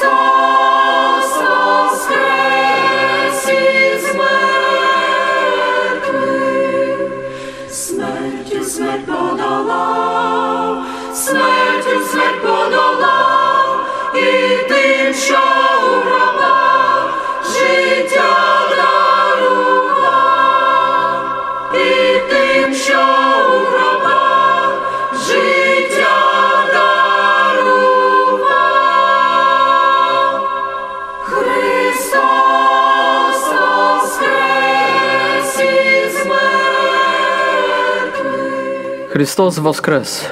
song. Христос воскрес,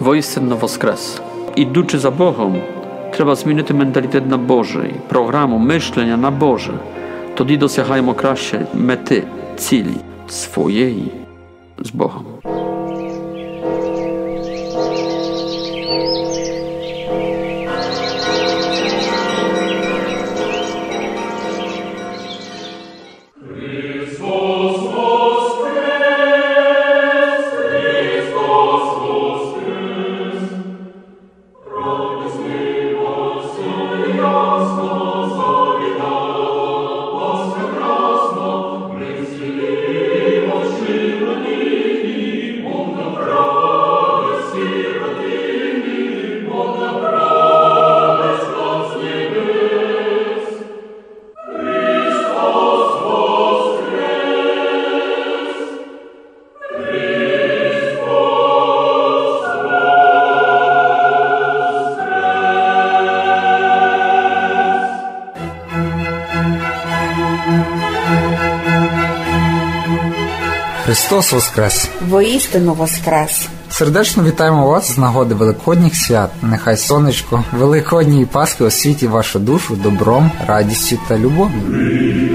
воістинно воскрес. Ідучи за Богом, треба змінити менталітет на Божий, програму мишлення на Боже. Тоді досягаємо краще мети, цілі своєї з Богом. Христос Воскрес! Воістину воскрес! Сердечно вітаємо вас з нагоди Великодніх свят. Нехай сонечко великодній Пасхи освіті вашу душу добром, радістю та любов'ю.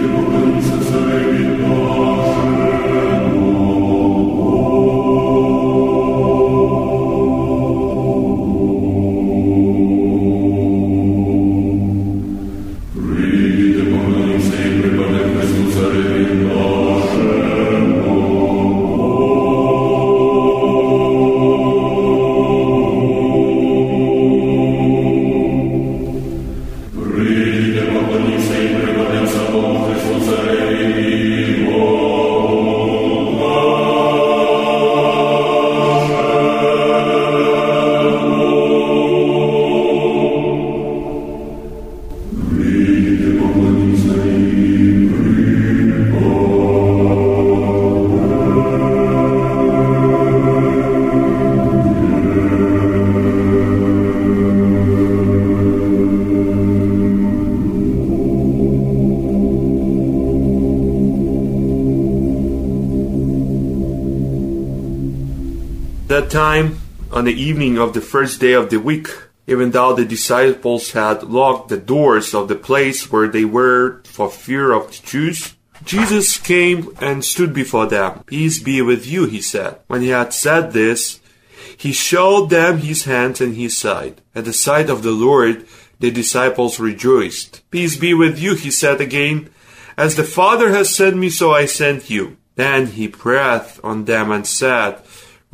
On the evening of the first day of the week, even though the disciples had locked the doors of the place where they were for fear of the Jews, Jesus came and stood before them. Peace be with you, he said. When he had said this, he showed them his hands and his side. At the sight of the Lord, the disciples rejoiced. Peace be with you, he said again. As the Father has sent me, so I sent you. Then he breathed on them and said,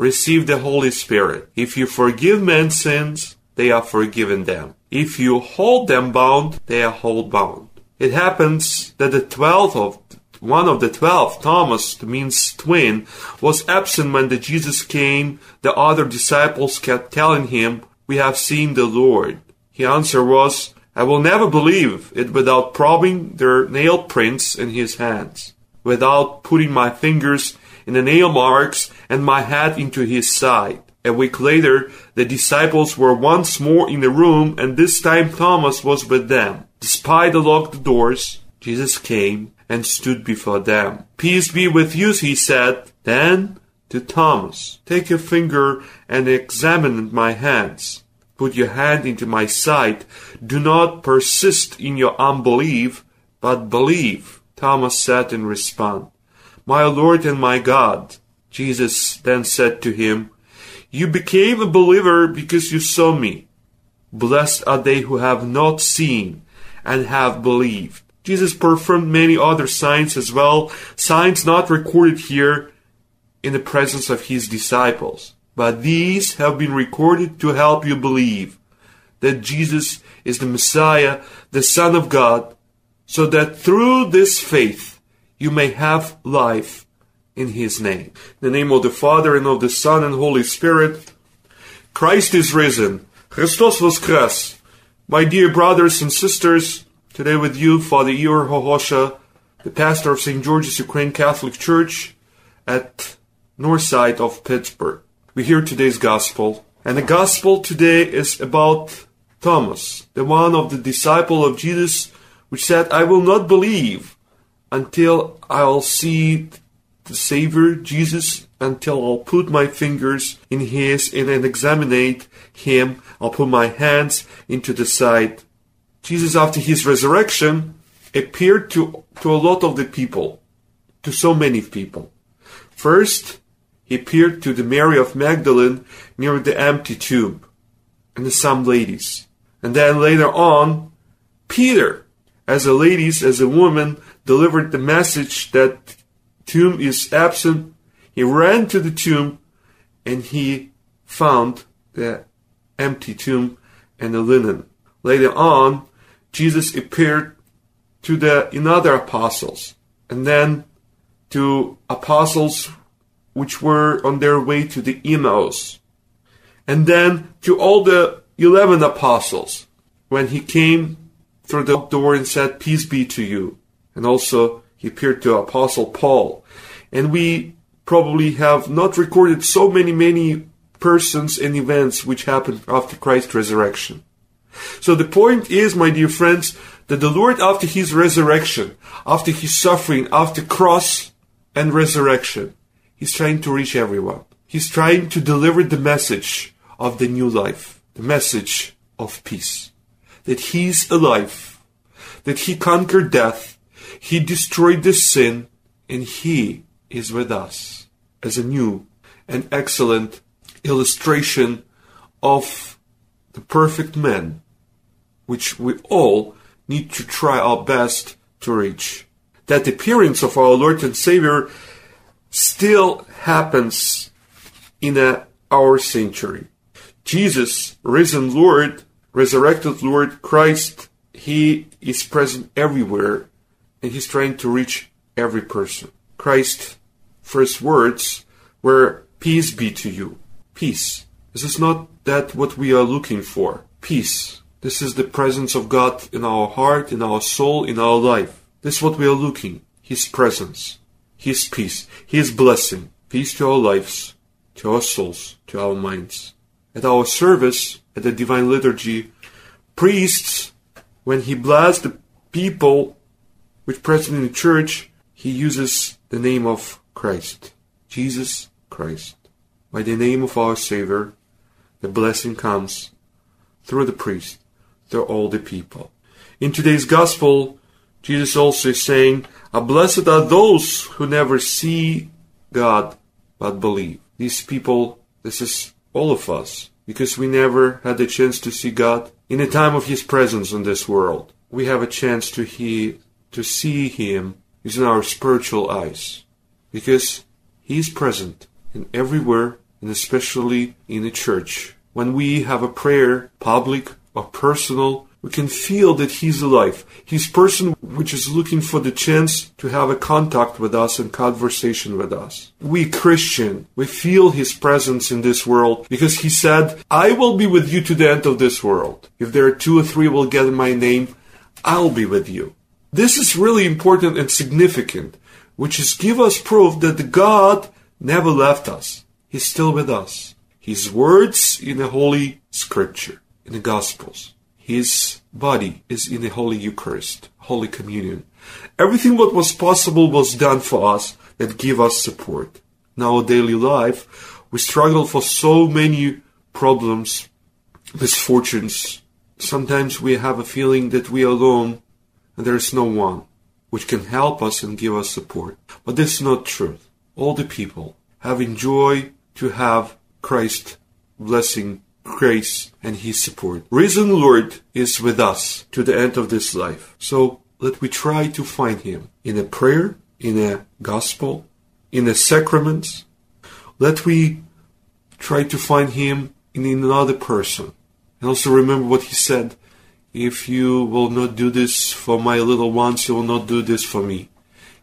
Receive the Holy Spirit. If you forgive men's sins, they are forgiven them. If you hold them bound, they are hold bound. It happens that the twelfth of one of the twelve, Thomas, means twin, was absent when the Jesus came. The other disciples kept telling him, We have seen the Lord. His answer was, I will never believe it without probing their nail prints in his hands, without putting my fingers in the nail marks and my head into his side. A week later, the disciples were once more in the room, and this time Thomas was with them. Despite the locked doors, Jesus came and stood before them. Peace be with you, he said. Then to Thomas, Take your finger and examine my hands. Put your hand into my side. Do not persist in your unbelief, but believe. Thomas said in response, My Lord and my God. Jesus then said to him, You became a believer because you saw me. Blessed are they who have not seen and have believed. Jesus performed many other signs as well, signs not recorded here in the presence of his disciples. But these have been recorded to help you believe that Jesus is the Messiah, the Son of God, so that through this faith you may have life in His name. In the name of the Father and of the Son and Holy Spirit, Christ is risen. Christos voskres. My dear brothers and sisters, today with you, Father Ihor Hohosha, the pastor of St. George's Ukraine Catholic Church at north side of Pittsburgh. We hear today's gospel, and the gospel today is about Thomas, the one of the disciple of Jesus, which said, I will not believe until I'll see the Savior, Jesus, until I'll put my fingers in his and then examine him. I'll put my hands into the side. Jesus, after his resurrection, appeared to, to a lot of the people, to so many people. First, he appeared to the Mary of Magdalene near the empty tomb, and some ladies. And then later on, Peter, as a ladies, as a woman, delivered the message that tomb is absent. He ran to the tomb and he found the empty tomb and the linen. Later on, Jesus appeared to the another apostles and then to apostles which were on their way to the Emmaus and then to all the 11 apostles when he came through the door and said peace be to you and also he appeared to apostle Paul. And we probably have not recorded so many many persons and events which happened after Christ's resurrection. So the point is my dear friends that the Lord after his resurrection after his suffering after cross and resurrection he's trying to reach everyone. He's trying to deliver the message of the new life the message of peace. That he's alive. That he conquered death he destroyed the sin and he is with us as a new and excellent illustration of the perfect man, which we all need to try our best to reach. That appearance of our Lord and Savior still happens in a, our century. Jesus, risen Lord, resurrected Lord Christ, He is present everywhere and He's trying to reach every person. Christ first words were, Peace be to you. Peace. This is not that what we are looking for. Peace. This is the presence of God in our heart, in our soul, in our life. This is what we are looking. His presence. His peace. His blessing. Peace to our lives, to our souls, to our minds. At our service, at the Divine Liturgy, priests, when he blessed the people which present in the church, he uses the name of Christ. Jesus Christ. By the name of our Savior, the blessing comes through the priest, through all the people. In today's gospel, Jesus also is saying, "A blessed are those who never see God but believe. These people, this is all of us, because we never had the chance to see God in the time of His presence in this world. We have a chance to hear, to see Him using our spiritual eyes, because He is present in everywhere, and especially in the church. When we have a prayer, public or personal, we can feel that He's alive. He's person which is looking for the chance to have a contact with us and conversation with us. We Christian, we feel His presence in this world because He said, I will be with you to the end of this world. If there are two or three will get my name, I'll be with you. This is really important and significant, which is give us proof that God never left us. He's still with us. His words in the Holy Scripture, in the Gospels. His body is in the Holy Eucharist, Holy Communion. Everything what was possible was done for us that give us support. In our daily life, we struggle for so many problems, misfortunes. Sometimes we have a feeling that we are alone and there is no one which can help us and give us support. But this is not truth. All the people have enjoyed to have Christ blessing, grace, and His support. Risen Lord is with us to the end of this life. So let we try to find Him in a prayer, in a gospel, in the sacraments. Let we try to find Him in another person, And also remember what he said If you will not do this for my little ones, you will not do this for me.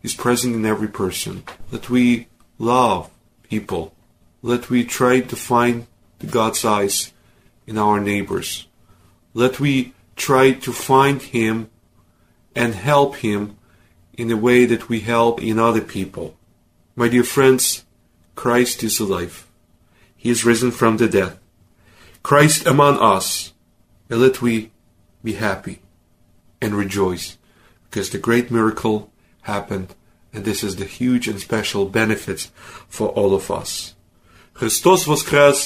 He's present in every person. That we love people. Let we try to find God's eyes in our neighbors. Let we try to find Him and help Him in a way that we help in other people. My dear friends, Christ is alive. He is risen from the dead. Christ among us. And let we be happy and rejoice because the great miracle happened and this is the huge and special benefits for all of us. Christos voskres,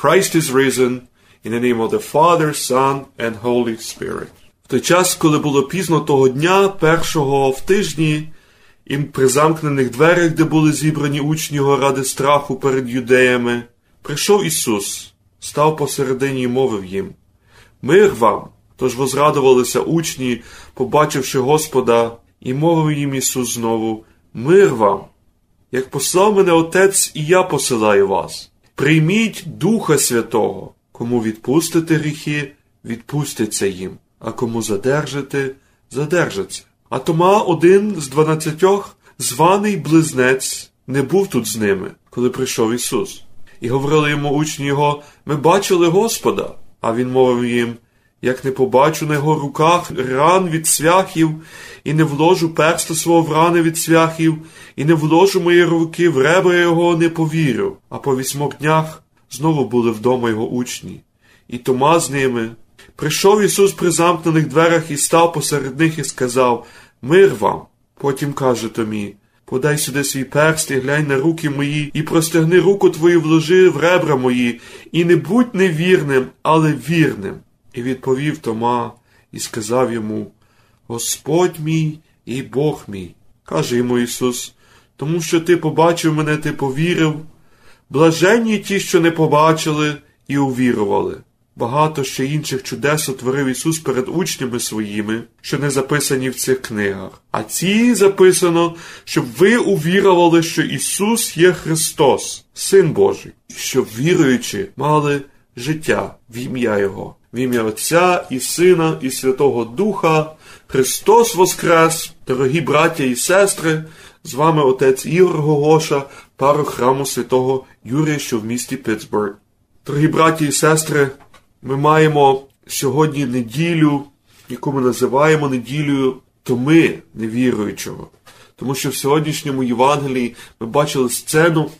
Christ is risen, in the name of the Father, Son and Holy Spirit. В той час, коли було пізно того дня, першого в тижні, і при замкнених дверях, де були зібрані учні його ради страху перед юдеями, прийшов Ісус, став посередині і мовив їм: Мир вам! Тож возрадувалися учні, побачивши Господа, і мовив їм Ісус знову: Мир вам! Як послав мене Отець, і я посилаю вас. Прийміть Духа Святого, кому відпустите гріхи, відпустяться їм, а кому задержите, задержаться. А Тома, один з дванадцятьох, званий близнець, не був тут з ними, коли прийшов Ісус. І говорили йому учні його: Ми бачили Господа. А він мовив їм: Як не побачу на його руках ран від свяхів, і не вложу перста свого в рани від свяхів, і не вложу мої руки в ребра його, не повірю. А по вісьмох днях знову були вдома його учні, і Тома з ними. Прийшов Ісус при замкнених дверях і став посеред них і сказав: Мир вам. Потім каже Томі: Подай сюди свій перст і глянь на руки мої, і простягни руку твою вложи в ребра мої, і не будь невірним, але вірним. І відповів Тома і сказав йому: Господь мій і Бог мій. Каже йому Ісус, тому що ти побачив мене, ти повірив. Блаженні ті, що не побачили і увірували. Багато ще інших чудес утворив Ісус перед учнями своїми, що не записані в цих книгах. А ці записано, щоб ви увірували, що Ісус є Христос, Син Божий, і щоб віруючи, мали життя в ім'я Його, в ім'я Отця і Сина, і Святого Духа. Христос Воскрес, дорогі браття і сестри, з вами отець Ігор Гогоша, пару храму святого Юрія, що в місті Питтсбург. Дорогі браті і сестри, ми маємо сьогодні неділю, яку ми називаємо неділею Томи невіруючого. Тому що в сьогоднішньому Євангелії ми бачили сцену,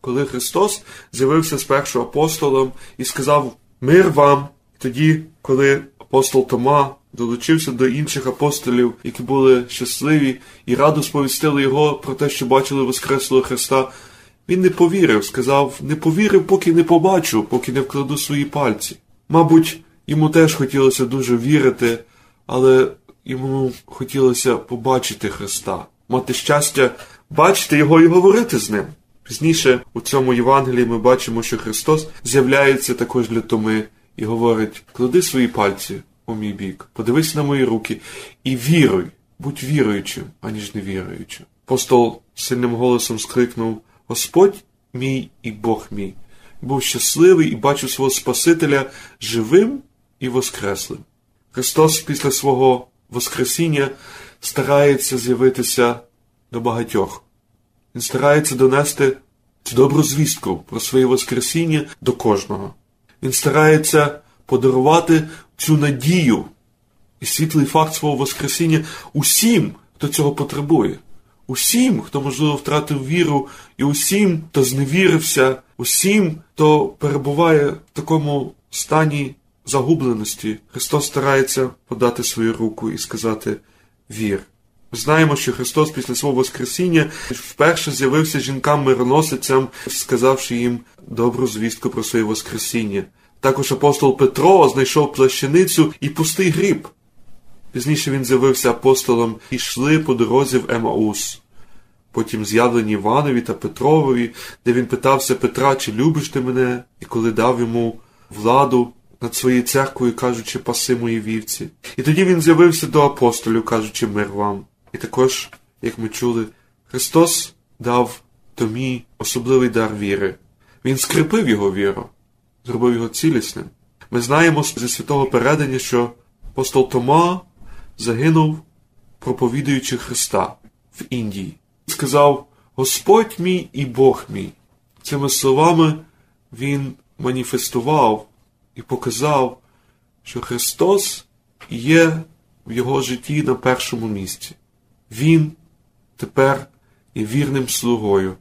коли Христос з'явився з першим апостолом і сказав Мир вам! Тоді, коли апостол Тома долучився до інших апостолів, які були щасливі і радо сповістили його про те, що бачили Воскреслого Христа, він не повірив, сказав: не повірив, поки не побачу, поки не вкладу свої пальці. Мабуть, йому теж хотілося дуже вірити, але йому хотілося побачити Христа, мати щастя, бачити його і говорити з ним. Пізніше у цьому Євангелії ми бачимо, що Христос з'являється також для Томи і говорить: клади свої пальці у мій бік, подивись на мої руки і віруй, будь віруючим, аніж невіруючим. Апостол сильним голосом скрикнув: Господь мій і Бог мій. Був щасливий і бачив свого Спасителя живим і воскреслим. Христос після свого Воскресіння старається з'явитися до багатьох. Він старається донести цю добру звістку про своє Воскресіння до кожного. Він старається подарувати цю надію і світлий факт свого Воскресіння усім, хто цього потребує, усім, хто, можливо, втратив віру, і усім, хто зневірився, усім, хто перебуває в такому стані загубленості. Христос старається подати свою руку і сказати вір. Знаємо, що Христос після свого Воскресіння вперше з'явився жінкам-мироносицям, сказавши їм добру звістку про своє Воскресіння. Також апостол Петро знайшов плащаницю і пустий гріб. Пізніше він з'явився апостолом і йшли по дорозі в Емаус. Потім з'явлені Іванові та Петрові, де він питався Петра, чи любиш ти мене, і коли дав йому владу над своєю церквою, кажучи, паси мої вівці. І тоді він з'явився до апостолів, кажучи, мир вам. І також, як ми чули, Христос дав Томі особливий дар віри. Він скріпив його віру, зробив його цілісним. Ми знаємо зі святого передання, що апостол Тома загинув, проповідуючи Христа в Індії. Сказав: Господь мій і Бог мій. Цими словами він маніфестував і показав, що Христос є в його житті на першому місці. Він тепер є вірним слугою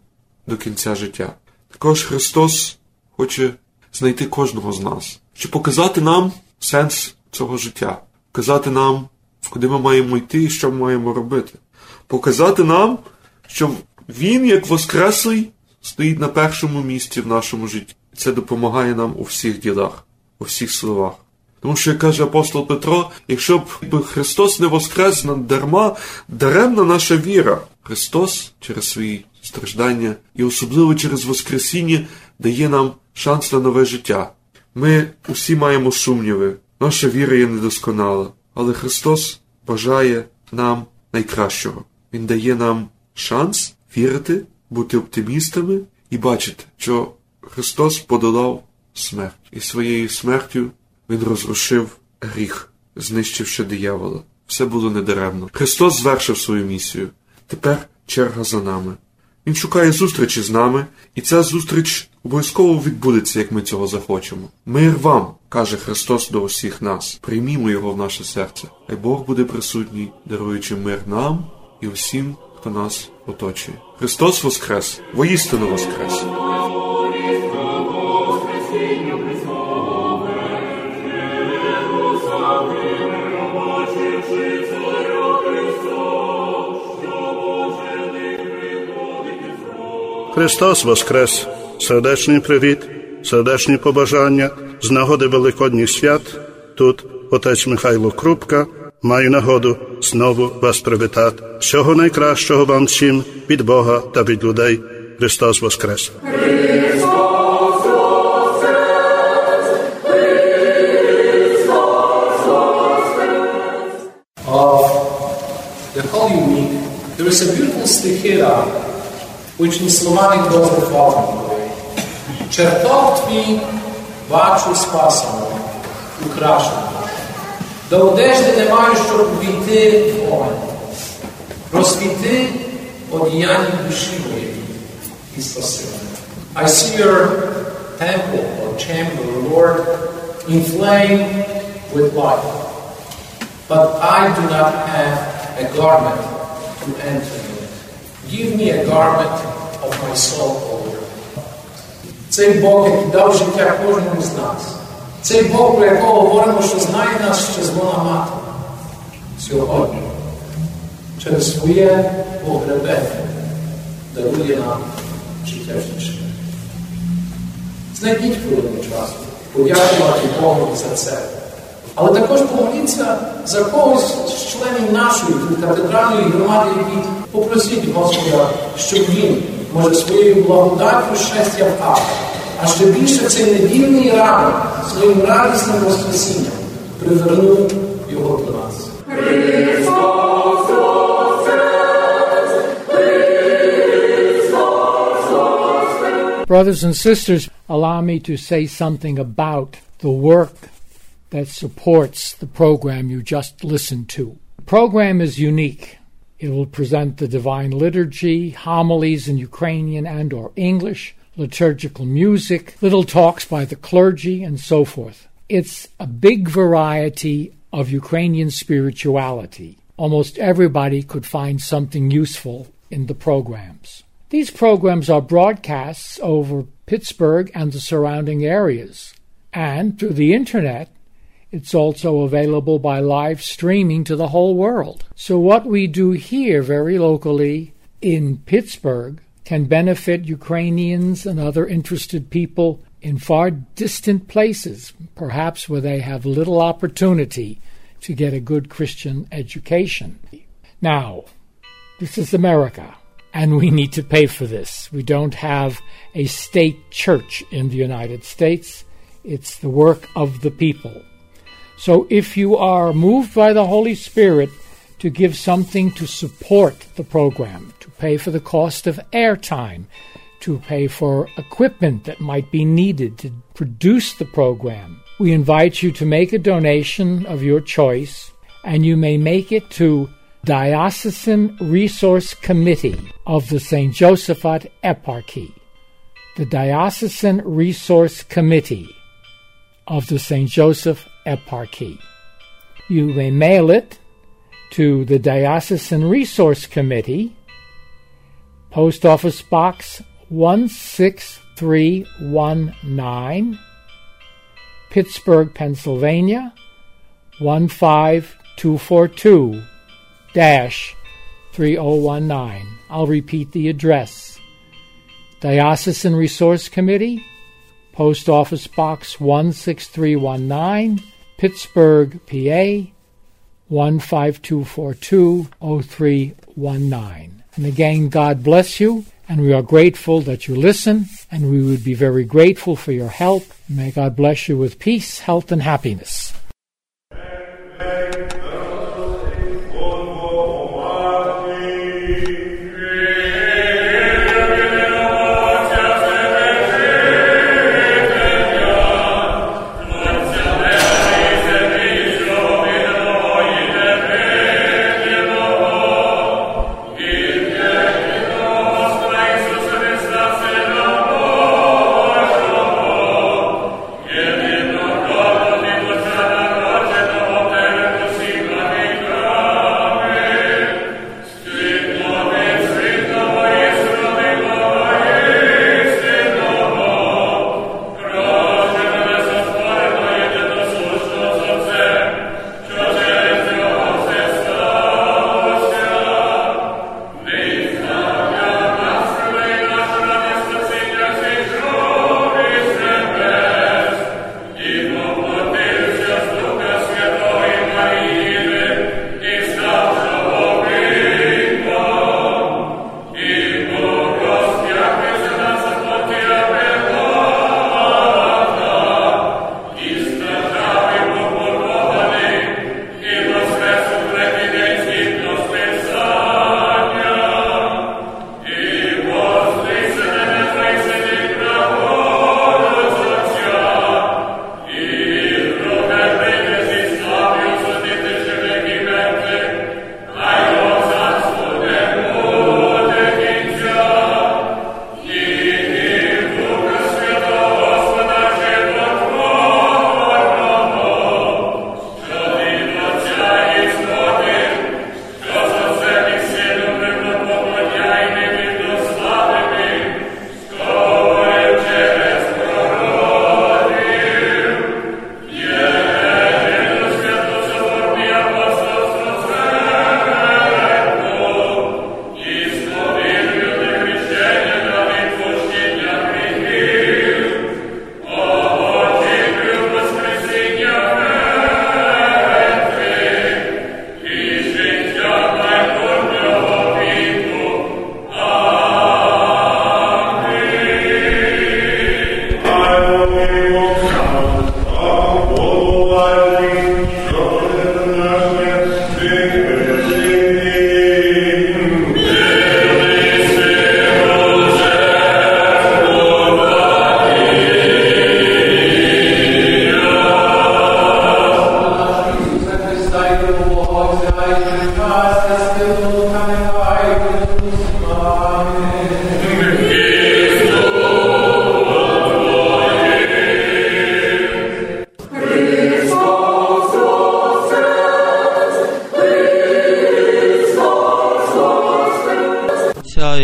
до кінця життя. Також Христос хоче знайти кожного з нас, щоб показати нам сенс цього життя, показати нам, куди ми маємо йти і що ми маємо робити, показати нам, що Він, як Воскреслий, стоїть на першому місці в нашому житті. Це допомагає нам у всіх ділах, у всіх словах. Тому що, як каже апостол Петро, якщо б Христос не воскрес дарма, даремна наша віра. Христос через свої страждання і особливо через Воскресіння дає нам шанс на нове життя. Ми усі маємо сумніви, наша віра є недосконала, але Христос бажає нам найкращого. Він дає нам шанс вірити, бути оптимістами і бачити, що Христос подолав смерть, і своєю смертю Він розрушив гріх, знищивши диявола. Все було недаремно. Христос звершив свою місію. Тепер черга за нами. Він шукає зустрічі з нами, і ця зустріч обов'язково відбудеться, як ми цього захочемо. Мир вам, каже Христос до усіх нас. Приймімо його в наше серце. Хай Бог буде присутній, даруючи мир нам і усім, хто нас оточує. Христос Воскрес! Воістину Воскрес! Христос Воскрес! Сердечний привіт, сердечні побажання з нагоди Великодніх свят. Тут отець Михайло Крупка. Маю нагоду знову вас привітати. Всього найкращого вам всім від Бога та від людей. Христос Воскрес! of the Holy Week, there is a beautiful stichera which in Slovenic goes the following way. Čertov tvій бачу спасено, украшено. До одежди не маю, щоб увійти в огонь. Розсвіти одіяння душі моєї і спаси мене. I see your temple or chamber, Lord, inflamed with light. But I do not have a garment to enter in. Give me a garment of my soul, O Lord. Цей Бог, який дав життя кожному з нас. Цей Бог, про якого говоримо, що знає нас ще з мати. Сьогодні, через своє погребення, дарує нам життя вічне. Знайдіть хвилину часу, подякувати Богу за це. Але також помоліться за когось з членів нашої катедральної громади, які попросіть Господа, щоб він, може, своєю благодаттю щастя впав. А ще більше цей недільний ранок своїм радісним воскресінням привернув його до нас. Brothers and sisters, allow me to say something about the work that supports the program you just listened to. The program is unique. It will present the divine liturgy, homilies in Ukrainian and or English, liturgical music, little talks by the clergy and so forth. It's a big variety of Ukrainian spirituality. Almost everybody could find something useful in the programs. These programs are broadcasts over Pittsburgh and the surrounding areas. And through the internet, it's also available by live streaming to the whole world. So, what we do here very locally in Pittsburgh can benefit Ukrainians and other interested people in far distant places, perhaps where they have little opportunity to get a good Christian education. Now, this is America, and we need to pay for this. We don't have a state church in the United States, it's the work of the people. So if you are moved by the Holy Spirit to give something to support the program, to pay for the cost of airtime, to pay for equipment that might be needed to produce the program, we invite you to make a donation of your choice, and you may make it to Diocesan Resource Committee of the St. Josaphat Eparchy. The Diocesan Resource Committee of the St. Joseph Eparchy. You may mail it to the Diocesan Resource Committee, Post Office Box 16319, Pittsburgh, Pennsylvania 15242 3019. I'll repeat the address Diocesan Resource Committee, Post Office Box 16319, Pittsburgh, PA 15242 0319. And again, God bless you, and we are grateful that you listen, and we would be very grateful for your help. May God bless you with peace, health, and happiness.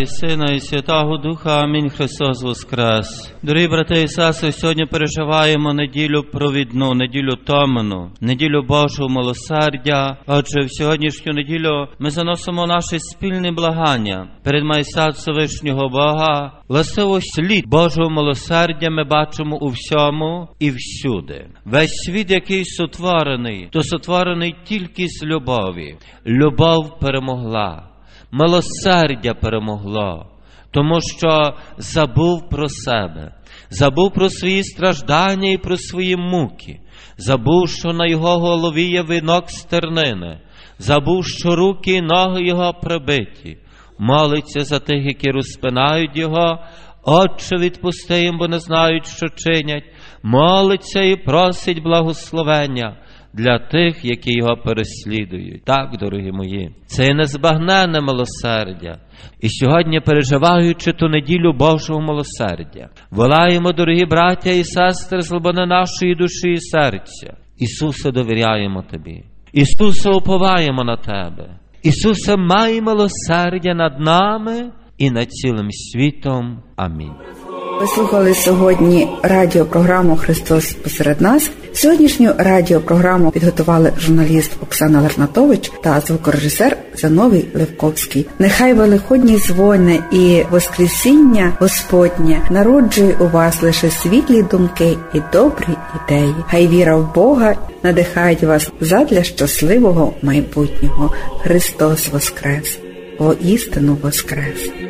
І Сина, і Святого Духа. Амінь. Христос Воскрес. Дорогі брати і сестри, сьогодні переживаємо неділю провідну, неділю томну, неділю Божого милосердя. Отже, в сьогоднішню неділю ми заносимо наше спільне благання перед майстат Всевишнього Бога. Властиво слід Божого милосердя ми бачимо у всьому і всюди. Весь світ, який сотворений, то сотворений тільки з любові. Любов перемогла милосердя перемогло, тому що забув про себе, забув про свої страждання і про свої муки, забув, що на його голові є вінок стернини, забув, що руки і ноги його прибиті, молиться за тих, які розпинають його. Отче, відпусти їм, бо не знають, що чинять. молиться і просить благословення для тих, які його переслідують. Так, дорогі мої, це є милосердя. І сьогодні, переживаючи ту неділю Божого милосердя, волаємо, дорогі браття і сестри, з нашої душі і серця. Ісусе, довіряємо Тобі. Ісусе, уповаємо на Тебе. Ісусе, май милосердя над нами і над цілим світом. Амінь. Ви слухали сьогодні радіопрограму Христос посеред нас. Сьогоднішню радіопрограму підготували журналіст Оксана Лернатович та звукорежисер Зановій Левковський. Нехай великодні дзвони і Воскресіння Господнє народжує у вас лише світлі думки і добрі ідеї. Хай віра в Бога надихають вас задля щасливого майбутнього. Христос Воскрес! Воістину Воскрес!